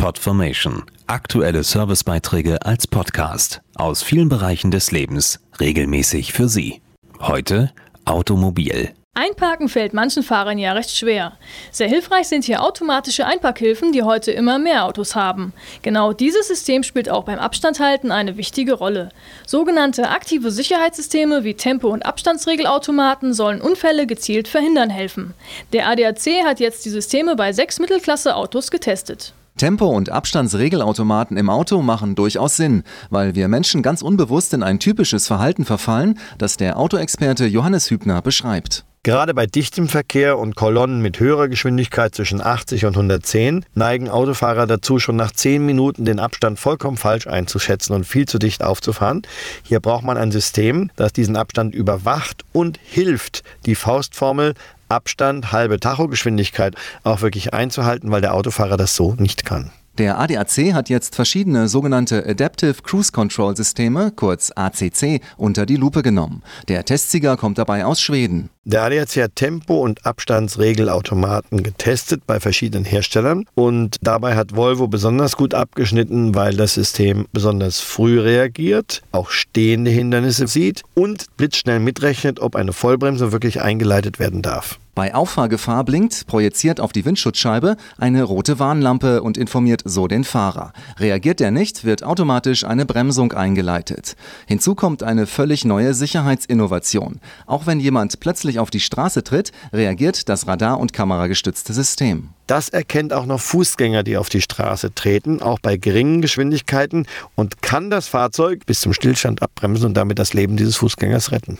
Podformation. Aktuelle Servicebeiträge als Podcast aus vielen Bereichen des Lebens regelmäßig für Sie. Heute Automobil. Einparken fällt manchen Fahrern ja recht schwer. Sehr hilfreich sind hier automatische Einparkhilfen, die heute immer mehr Autos haben. Genau dieses System spielt auch beim Abstandhalten eine wichtige Rolle. Sogenannte aktive Sicherheitssysteme wie Tempo- und Abstandsregelautomaten sollen Unfälle gezielt verhindern helfen. Der ADAC hat jetzt die Systeme bei sechs Mittelklasse-Autos getestet. Tempo- und Abstandsregelautomaten im Auto machen durchaus Sinn, weil wir Menschen ganz unbewusst in ein typisches Verhalten verfallen, das der Autoexperte Johannes Hübner beschreibt. Gerade bei dichtem Verkehr und Kolonnen mit höherer Geschwindigkeit zwischen 80 und 110 neigen Autofahrer dazu, schon nach 10 Minuten den Abstand vollkommen falsch einzuschätzen und viel zu dicht aufzufahren. Hier braucht man ein System, das diesen Abstand überwacht und hilft, die Faustformel Abstand, halbe Tachogeschwindigkeit auch wirklich einzuhalten, weil der Autofahrer das so nicht kann. Der ADAC hat jetzt verschiedene sogenannte Adaptive Cruise Control Systeme, kurz ACC, unter die Lupe genommen. Der Testsieger kommt dabei aus Schweden. Der ADAC hat Tempo- und Abstandsregelautomaten getestet bei verschiedenen Herstellern und dabei hat Volvo besonders gut abgeschnitten, weil das System besonders früh reagiert, auch stehende Hindernisse sieht und blitzschnell mitrechnet, ob eine Vollbremse wirklich eingeleitet werden darf. Bei Auffahrgefahr blinkt, projiziert auf die Windschutzscheibe eine rote Warnlampe und informiert so den Fahrer. Reagiert er nicht, wird automatisch eine Bremsung eingeleitet. Hinzu kommt eine völlig neue Sicherheitsinnovation. Auch wenn jemand plötzlich auf die Straße tritt, reagiert das radar- und kameragestützte System. Das erkennt auch noch Fußgänger, die auf die Straße treten, auch bei geringen Geschwindigkeiten und kann das Fahrzeug bis zum Stillstand abbremsen und damit das Leben dieses Fußgängers retten.